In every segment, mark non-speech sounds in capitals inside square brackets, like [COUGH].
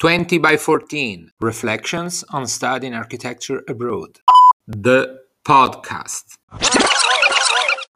20 by 14 Reflections on Studying Architecture Abroad. The podcast.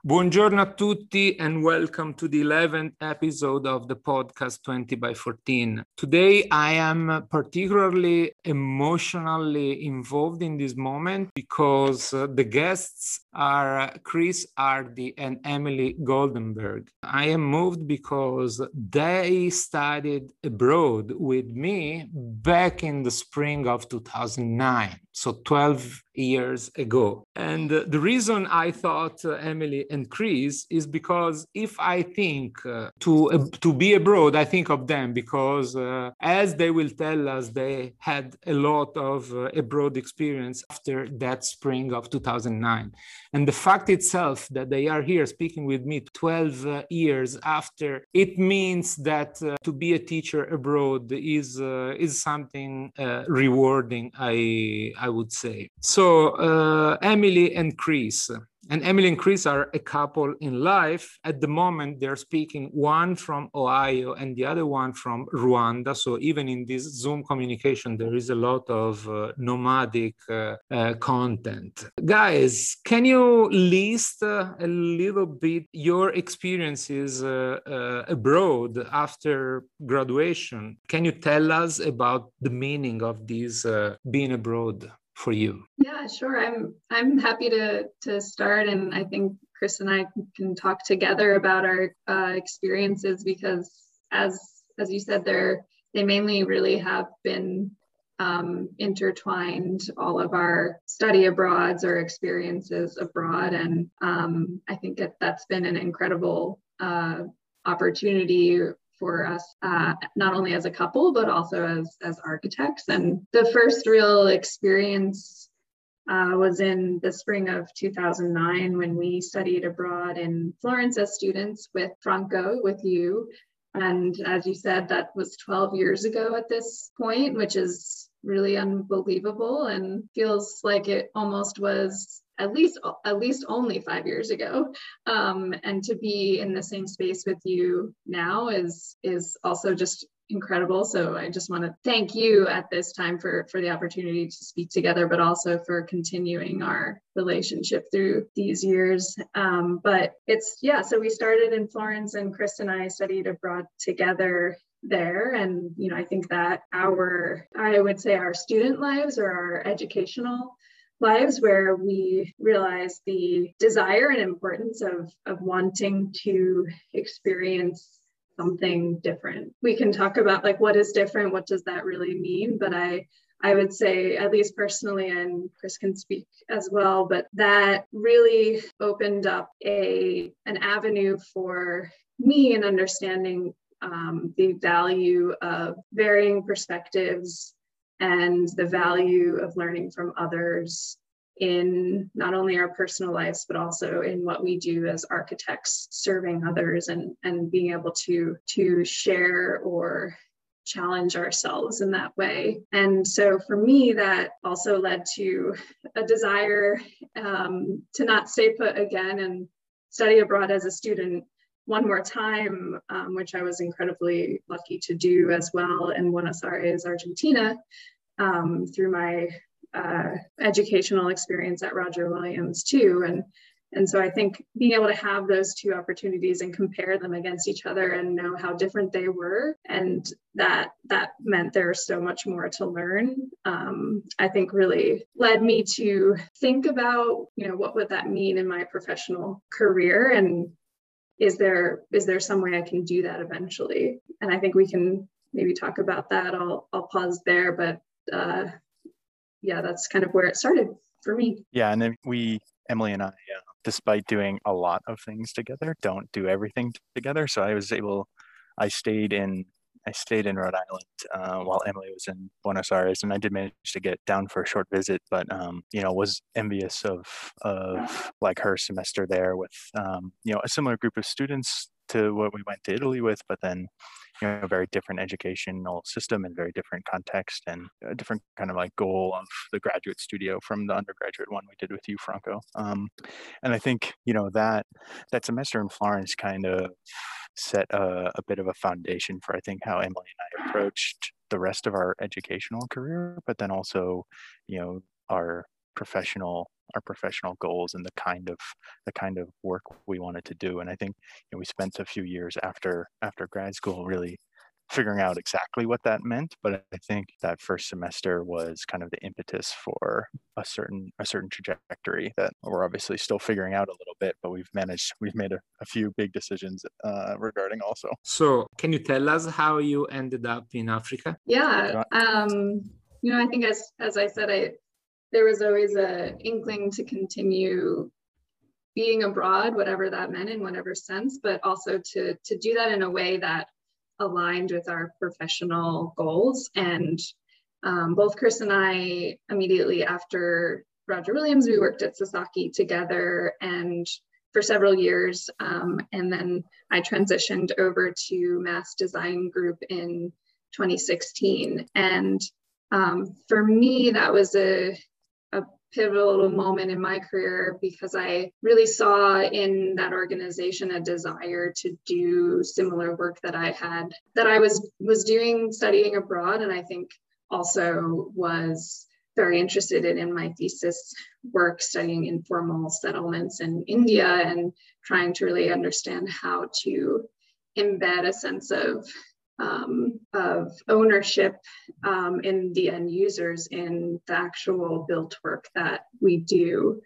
Buongiorno a tutti and welcome to the 11th episode of the podcast 20 by 14. Today I am particularly emotionally involved in this moment because uh, the guests are Chris Hardy and Emily Goldenberg. I am moved because they studied abroad with me back in the spring of 2009, so 12 years ago. And uh, the reason I thought uh, Emily and Chris is because if I think uh, to uh, to be abroad, I think of them because uh, as they will tell us, they had a lot of uh, abroad experience after that spring of 2009. And the fact itself that they are here speaking with me 12 years after, it means that to be a teacher abroad is is something rewarding. I I would say so. So uh, Emily and Chris, and Emily and Chris are a couple in life. At the moment, they're speaking one from Ohio and the other one from Rwanda. So even in this Zoom communication, there is a lot of uh, nomadic uh, uh, content. Guys, can you list uh, a little bit your experiences uh, uh, abroad after graduation? Can you tell us about the meaning of this being abroad? For you? Yeah, sure. I'm I'm happy to to start, and I think Chris and I can talk together about our uh, experiences because, as as you said, they're they mainly really have been um, intertwined all of our study abroads or experiences abroad, and um, I think that that's been an incredible uh, opportunity for us, uh, not only as a couple, but also as, as architects. And the first real experience uh, was in the spring of 2009 when we studied abroad in Florence as students with Franco, with you. And as you said, that was 12 years ago at this point, which is really unbelievable and feels like it almost was at least at least only five years ago. Um, and to be in the same space with you now is is also just incredible. So i just want to thank you at this time for for the opportunity to speak together but also for continuing our relationship through these years. Um, but it's yeah so we started in florence and chris and i studied abroad together there. And you know i think that our i would say our student lives or our educational lives where we realize the desire and importance of, of wanting to experience something different. We can talk about like what is different, what does that really mean? But I I would say, at least personally, and Chris can speak as well, but that really opened up a an avenue for me in understanding um, the value of varying perspectives and the value of learning from others in not only our personal lives but also in what we do as architects serving others and and being able to to share or challenge ourselves in that way. And so for me that also led to a desire um, to not stay put again and study abroad as a student one more time, um, which I was incredibly lucky to do as well in Buenos Aires, Argentina, um, through my uh, educational experience at Roger Williams too. And and so I think being able to have those two opportunities and compare them against each other and know how different they were, and that that meant there's so much more to learn. Um, I think really led me to think about, you know, what would that mean in my professional career, and is there is there some way I can do that eventually? And I think we can maybe talk about that. I'll I'll pause there, but uh, yeah, that's kind of where it started for me. Yeah, and then we, Emily and I, uh, despite doing a lot of things together, don't do everything together. So I was able, I stayed in, I stayed in Rhode Island uh, while Emily was in Buenos Aires, and I did manage to get down for a short visit. But um, you know, was envious of of like her semester there with um, you know a similar group of students to what we went to Italy with, but then you know, a very different educational system and very different context and a different kind of like goal of the graduate studio from the undergraduate one we did with you, Franco. Um, and I think, you know, that that semester in Florence kind of set a, a bit of a foundation for I think how Emily and I approached the rest of our educational career, but then also, you know, our professional our professional goals and the kind of the kind of work we wanted to do. And I think you know, we spent a few years after after grad school really figuring out exactly what that meant but i think that first semester was kind of the impetus for a certain a certain trajectory that we're obviously still figuring out a little bit but we've managed we've made a, a few big decisions uh, regarding also. So can you tell us how you ended up in africa? Yeah um you know i think as as i said i there was always a inkling to continue being abroad whatever that meant in whatever sense but also to to do that in a way that aligned with our professional goals. And um, both Chris and I, immediately after Roger Williams, we worked at Sasaki together and for several years. Um, and then I transitioned over to Mass Design Group in 2016. And um, for me, that was a pivotal moment in my career because I really saw in that organization a desire to do similar work that I had that I was was doing studying abroad. And I think also was very interested in in my thesis work studying informal settlements in India and trying to really understand how to embed a sense of um, of ownership um, in the end users in the actual built work that we do.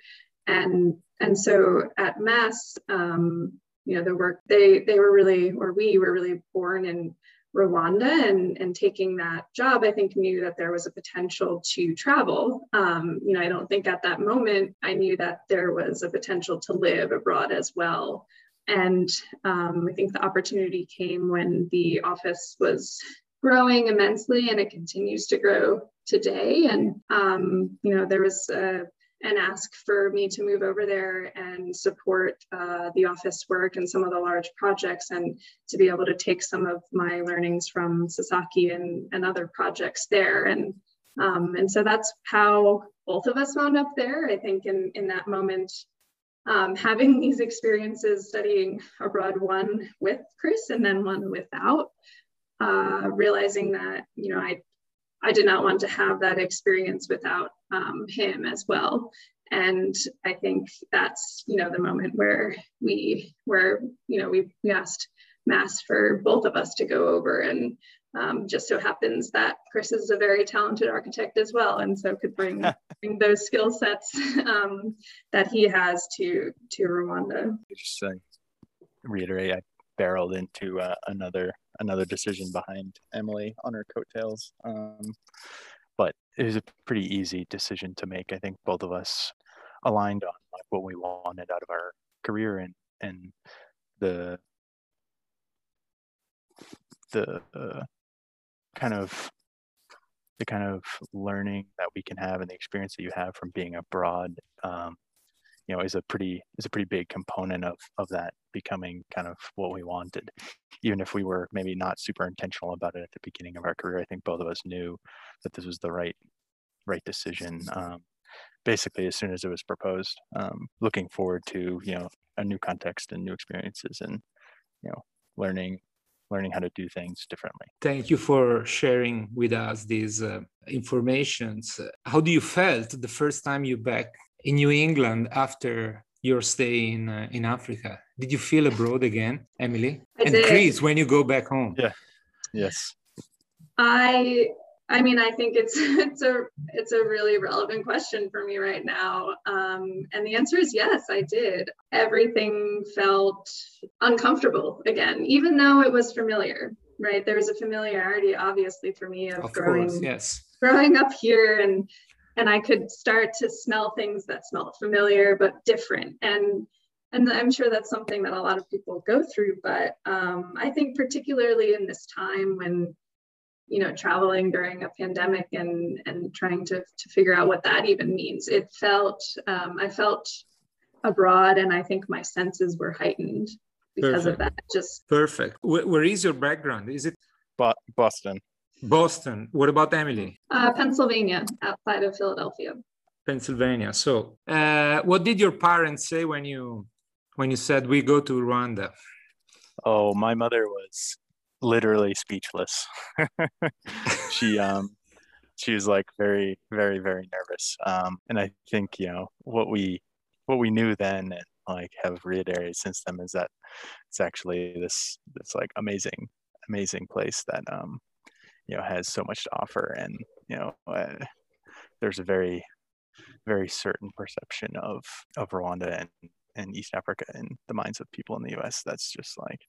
And, and so at Mass, um, you know, the work they, they were really, or we were really born in Rwanda and, and taking that job, I think knew that there was a potential to travel. Um, you know, I don't think at that moment I knew that there was a potential to live abroad as well. And um, I think the opportunity came when the office was growing immensely and it continues to grow today. And, um, you know, there was a, an ask for me to move over there and support uh, the office work and some of the large projects and to be able to take some of my learnings from Sasaki and, and other projects there. And, um, and so that's how both of us wound up there. I think in, in that moment, um, having [LAUGHS] these experiences studying abroad, one with Chris and then one without, uh, realizing that, you know, I, I did not want to have that experience without um, him as well. And I think that's, you know, the moment where we, where, you know, we, we asked Mass for both of us to go over and um, just so happens that Chris is a very talented architect as well, and so could bring, [LAUGHS] bring those skill sets um, that he has to to Rwanda. Just uh, reiterate, I barreled into uh, another another decision behind Emily on her coattails, um, but it was a pretty easy decision to make. I think both of us aligned on like what we wanted out of our career and and the the uh, kind of the kind of learning that we can have and the experience that you have from being abroad um, you know is a pretty is a pretty big component of of that becoming kind of what we wanted. Even if we were maybe not super intentional about it at the beginning of our career i think both of us knew that this was the right right decision um, basically as soon as it was proposed. Um, looking forward to you know a new context and new experiences and you know learning learning how to do things differently. Thank you for sharing with us these uh, informations. How do you felt the first time you back in New England after your stay in uh, in Africa? Did you feel abroad again, Emily? I and did. Chris, when you go back home? Yeah. Yes. I I mean, I think it's [LAUGHS] it's a it's a really relevant question for me right now, um, and the answer is yes. I did. Everything felt uncomfortable again, even though it was familiar. Right, there was a familiarity, obviously, for me of, Of growing course, yes. growing up here, and and I could start to smell things that smelled familiar but different, and and I'm sure that's something that a lot of people go through. But um, I think particularly in this time when you know traveling during a pandemic and and trying to to figure out what that even means it felt um, i felt abroad and i think my senses were heightened because of that just Perfect. Where, where is your background? Is it Bo- Boston. Boston? What about Emily? uh, pennsylvania outside of philadelphia Pennsylvania. So, uh, what did your parents say when you when you said we go to Rwanda? Oh, my mother was literally speechless. [LAUGHS] she um she was like very very very nervous. Um and I think, you know, what we what we knew then and like have reiterated since then is that it's actually this this like amazing amazing place that um you know has so much to offer and you know uh, there's a very very certain perception of of Rwanda and and East Africa in the minds of people in the US that's just like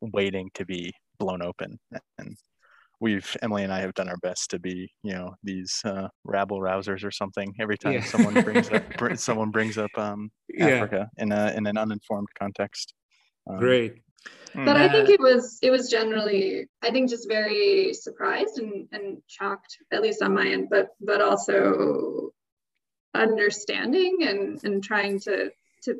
waiting to be blown open and we've Emily and I have done our best to be, you know, these uh, rabble rousers or something every time yeah. someone brings up [LAUGHS] someone brings up um, Africa yeah. in a in an uninformed context. Um, Great. But I think it was it was generally I think just very surprised and, and shocked at least on my end, but but also understanding and and trying to to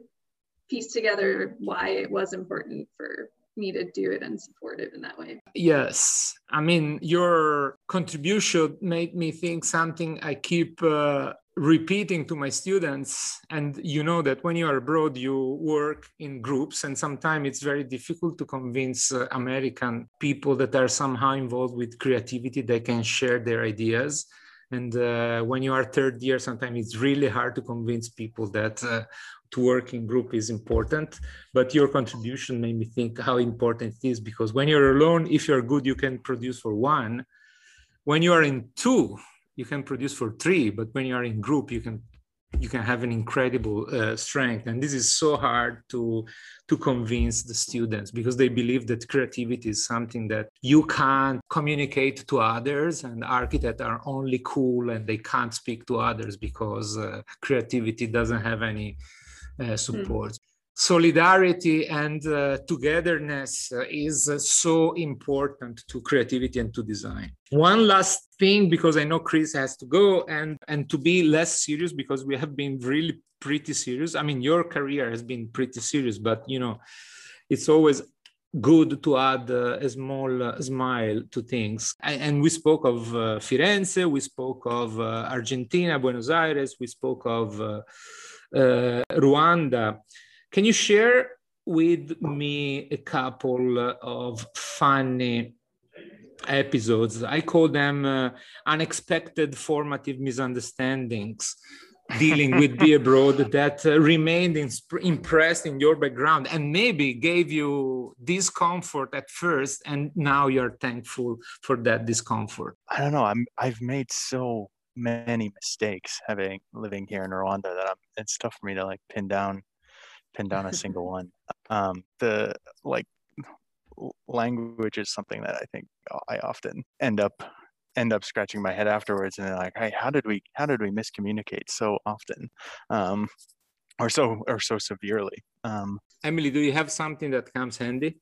piece together why it was important for me to do it and support it in that way. Yes. I mean, your contribution made me think something I keep uh, repeating to my students. And you know that when you are abroad, you work in groups, and sometimes it's very difficult to convince uh, American people that are somehow involved with creativity, they can share their ideas. And uh, when you are third year, sometimes it's really hard to convince people that uh, to work in group is important. But your contribution made me think how important it is because when you're alone if you're good you can produce for one. When you are in two you can produce for three. But when you are in group you can you can have an incredible uh, strength and this is so hard to to convince the students because they believe that creativity is something that you can't communicate to others and architects are only cool and they can't speak to others because uh, creativity doesn't have any uh, support. Mm. Solidarity and uh, togetherness uh, is uh, so important to creativity and to design. One last thing, because I know Chris has to go, and and to be less serious, because we have been really pretty serious. I mean, your career has been pretty serious, but you know, it's always good to add uh, a small uh, smile to things. And, we spoke of Firenze, we spoke of Argentina, Buenos Aires, we spoke of Rwanda. Can you share with me a couple of funny episodes? I call them uh, unexpected formative misunderstandings dealing with [LAUGHS] be abroad that uh, remained impressed in your background and maybe gave you discomfort at first and now you're thankful for that discomfort i don't know i'm i've made so many mistakes having living here in Rwanda that I'm, it's tough for me to like pin down pin down a single one. Um, the like language is something that I think I often end up end up scratching my head afterwards and they're like, hey, how did we how did we miscommunicate so often? Um, or so or so severely. Um, Emily, do you have something that comes handy?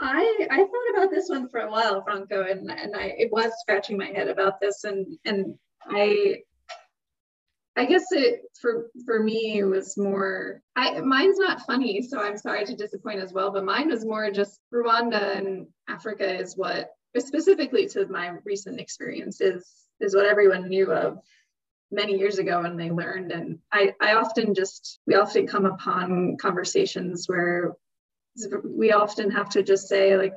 I I thought about this one for a while, Franco, and and I it was scratching my head about this, and and I I guess it for for me it was more I mine's not funny, so I'm sorry to disappoint as well, but mine was more just Rwanda and Africa is what specifically to my recent experience is is what everyone knew of many years ago and they learned. And I, I often just we often come upon conversations where we often have to just say like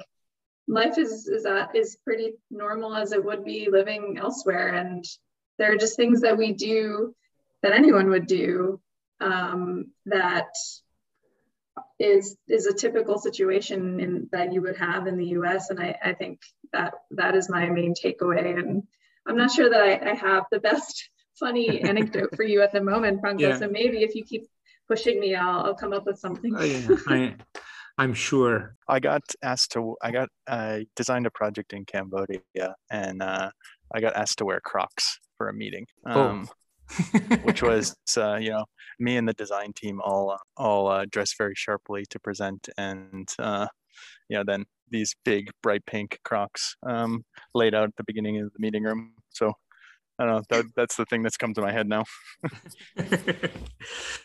life is is that is pretty normal as it would be living elsewhere. And there are just things that we do that anyone would do um, that is is a typical situation in, that you would have in the US and I, I think that that is my main takeaway and I'm not sure that I, I have the best [LAUGHS] funny anecdote for you at the moment Franco yeah. so maybe if you keep pushing me I'll, I'll come up with something oh, yeah. [LAUGHS] I, I'm sure. I got asked to. I got. I designed a project in Cambodia, and uh, I got asked to wear Crocs for a meeting. Oh. Um, oh. Which was, uh, you know, me and the design team all all uh, dressed very sharply to present, and uh, you know, then these big bright pink Crocs um, laid out at the beginning of the meeting room. So I don't know. That, that's the thing that's come to my head now. [LAUGHS] uh,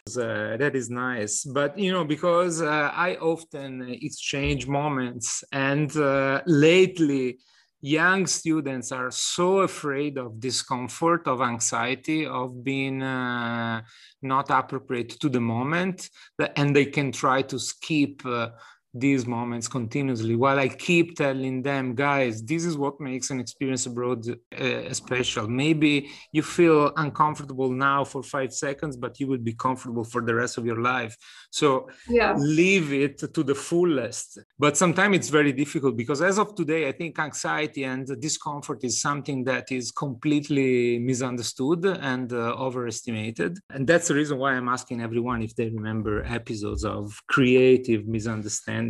that is nice. But, you know, because uh, I often exchange moments and uh, lately young students are so afraid of discomfort, of anxiety, of being uh, not appropriate to the moment, and they can try to skip. Uh, these moments continuously while i keep telling them guys this is what makes an experience abroad uh, special. Maybe you feel uncomfortable now for five seconds but you will be comfortable for the rest of your life. So yeah. leave it to the fullest. But sometimes it's very difficult because as of today i think anxiety and discomfort is something that is completely misunderstood and uh, overestimated. And that's the reason why i'm asking everyone if they remember episodes of creative misunderstanding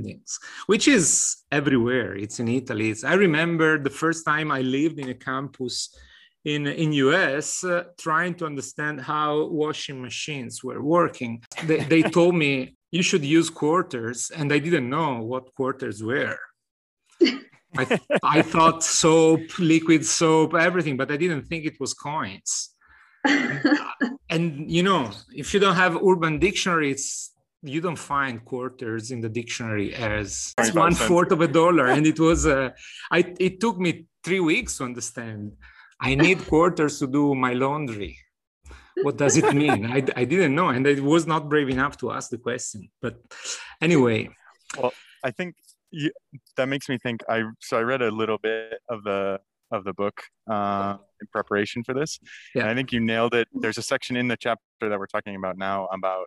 which is everywhere. It's in Italy. It's, I remember the first time I lived in a campus in in US uh, trying to understand how washing machines were working. They, they [LAUGHS] told me you should use quarters, and I didn't know what quarters were. I, I thought soap, liquid soap, everything, but I didn't think it was coins. [LAUGHS] and, and you know, if you don't have Urban Dictionary, it's you don't find quarters in the dictionary as one fourth of a dollar. And it was uh, [LAUGHS] I, it took me three weeks to understand. I need quarters to do my laundry. What does it mean? I, I didn't know. And i was not brave enough to ask the question. But anyway. Well i think you, that makes me think i so i read a little bit of the of the book uh, in preparation for this. Yeah. and i think you nailed it. There's a section in the chapter that we're talking about now about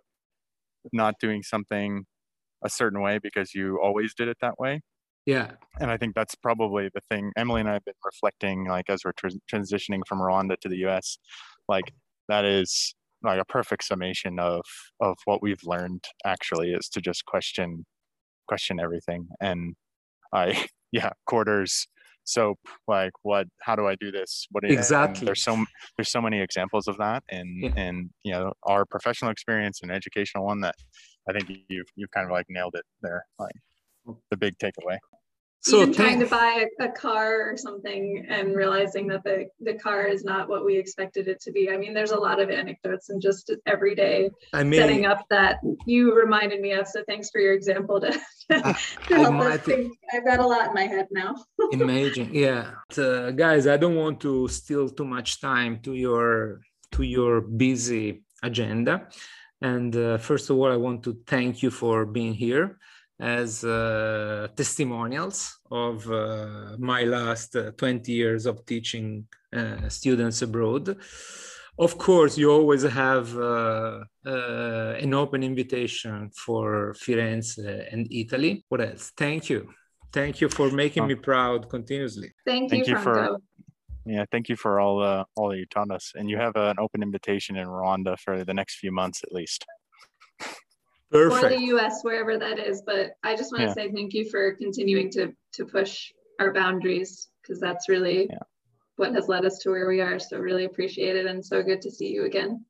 not doing something a certain way because you always did it that way. Yeah. And I think that's probably the thing. Emily and I have been reflecting, like, as we're tr- transitioning from Rwanda to the US, like, that is like a perfect summation of of what we've learned actually is to just question question everything and i [LAUGHS] yeah quarters soap like what how do i do this? What exactly. there's so there's so many examples of that and yeah. and you know our professional experience and educational one that i think you've you've kind of like nailed it there like the big takeaway so even trying to buy a, a, car or something and realizing that the, the car is not what we expected it to be. I mean, there's a lot of anecdotes and just every day I mean, setting up that you reminded me of. So thanks for your example to, [LAUGHS] to help us think. I've got a lot in my head now. [LAUGHS] Imagine, yeah. Uh, guys, I don't want to steal too much time to your to your busy agenda. And uh, first of all, I want to thank you for being here as uh, testimonials of uh, my last uh, 20 years of teaching uh, students abroad. Of course, you always have uh, uh, an open invitation for Firenze and Italy. What else? Thank you. Thank you for making oh. me proud continuously. Thank you, thank you for yeah, thank you for all uh, all that you taught us. And you have an open invitation in Rwanda for the next few months at least. Perfect. or the US, wherever that is. But I just want to yeah. say thank you for continuing to to push our boundaries because that's really yeah. what has led us to where we are. So really appreciate it and so good to see you again.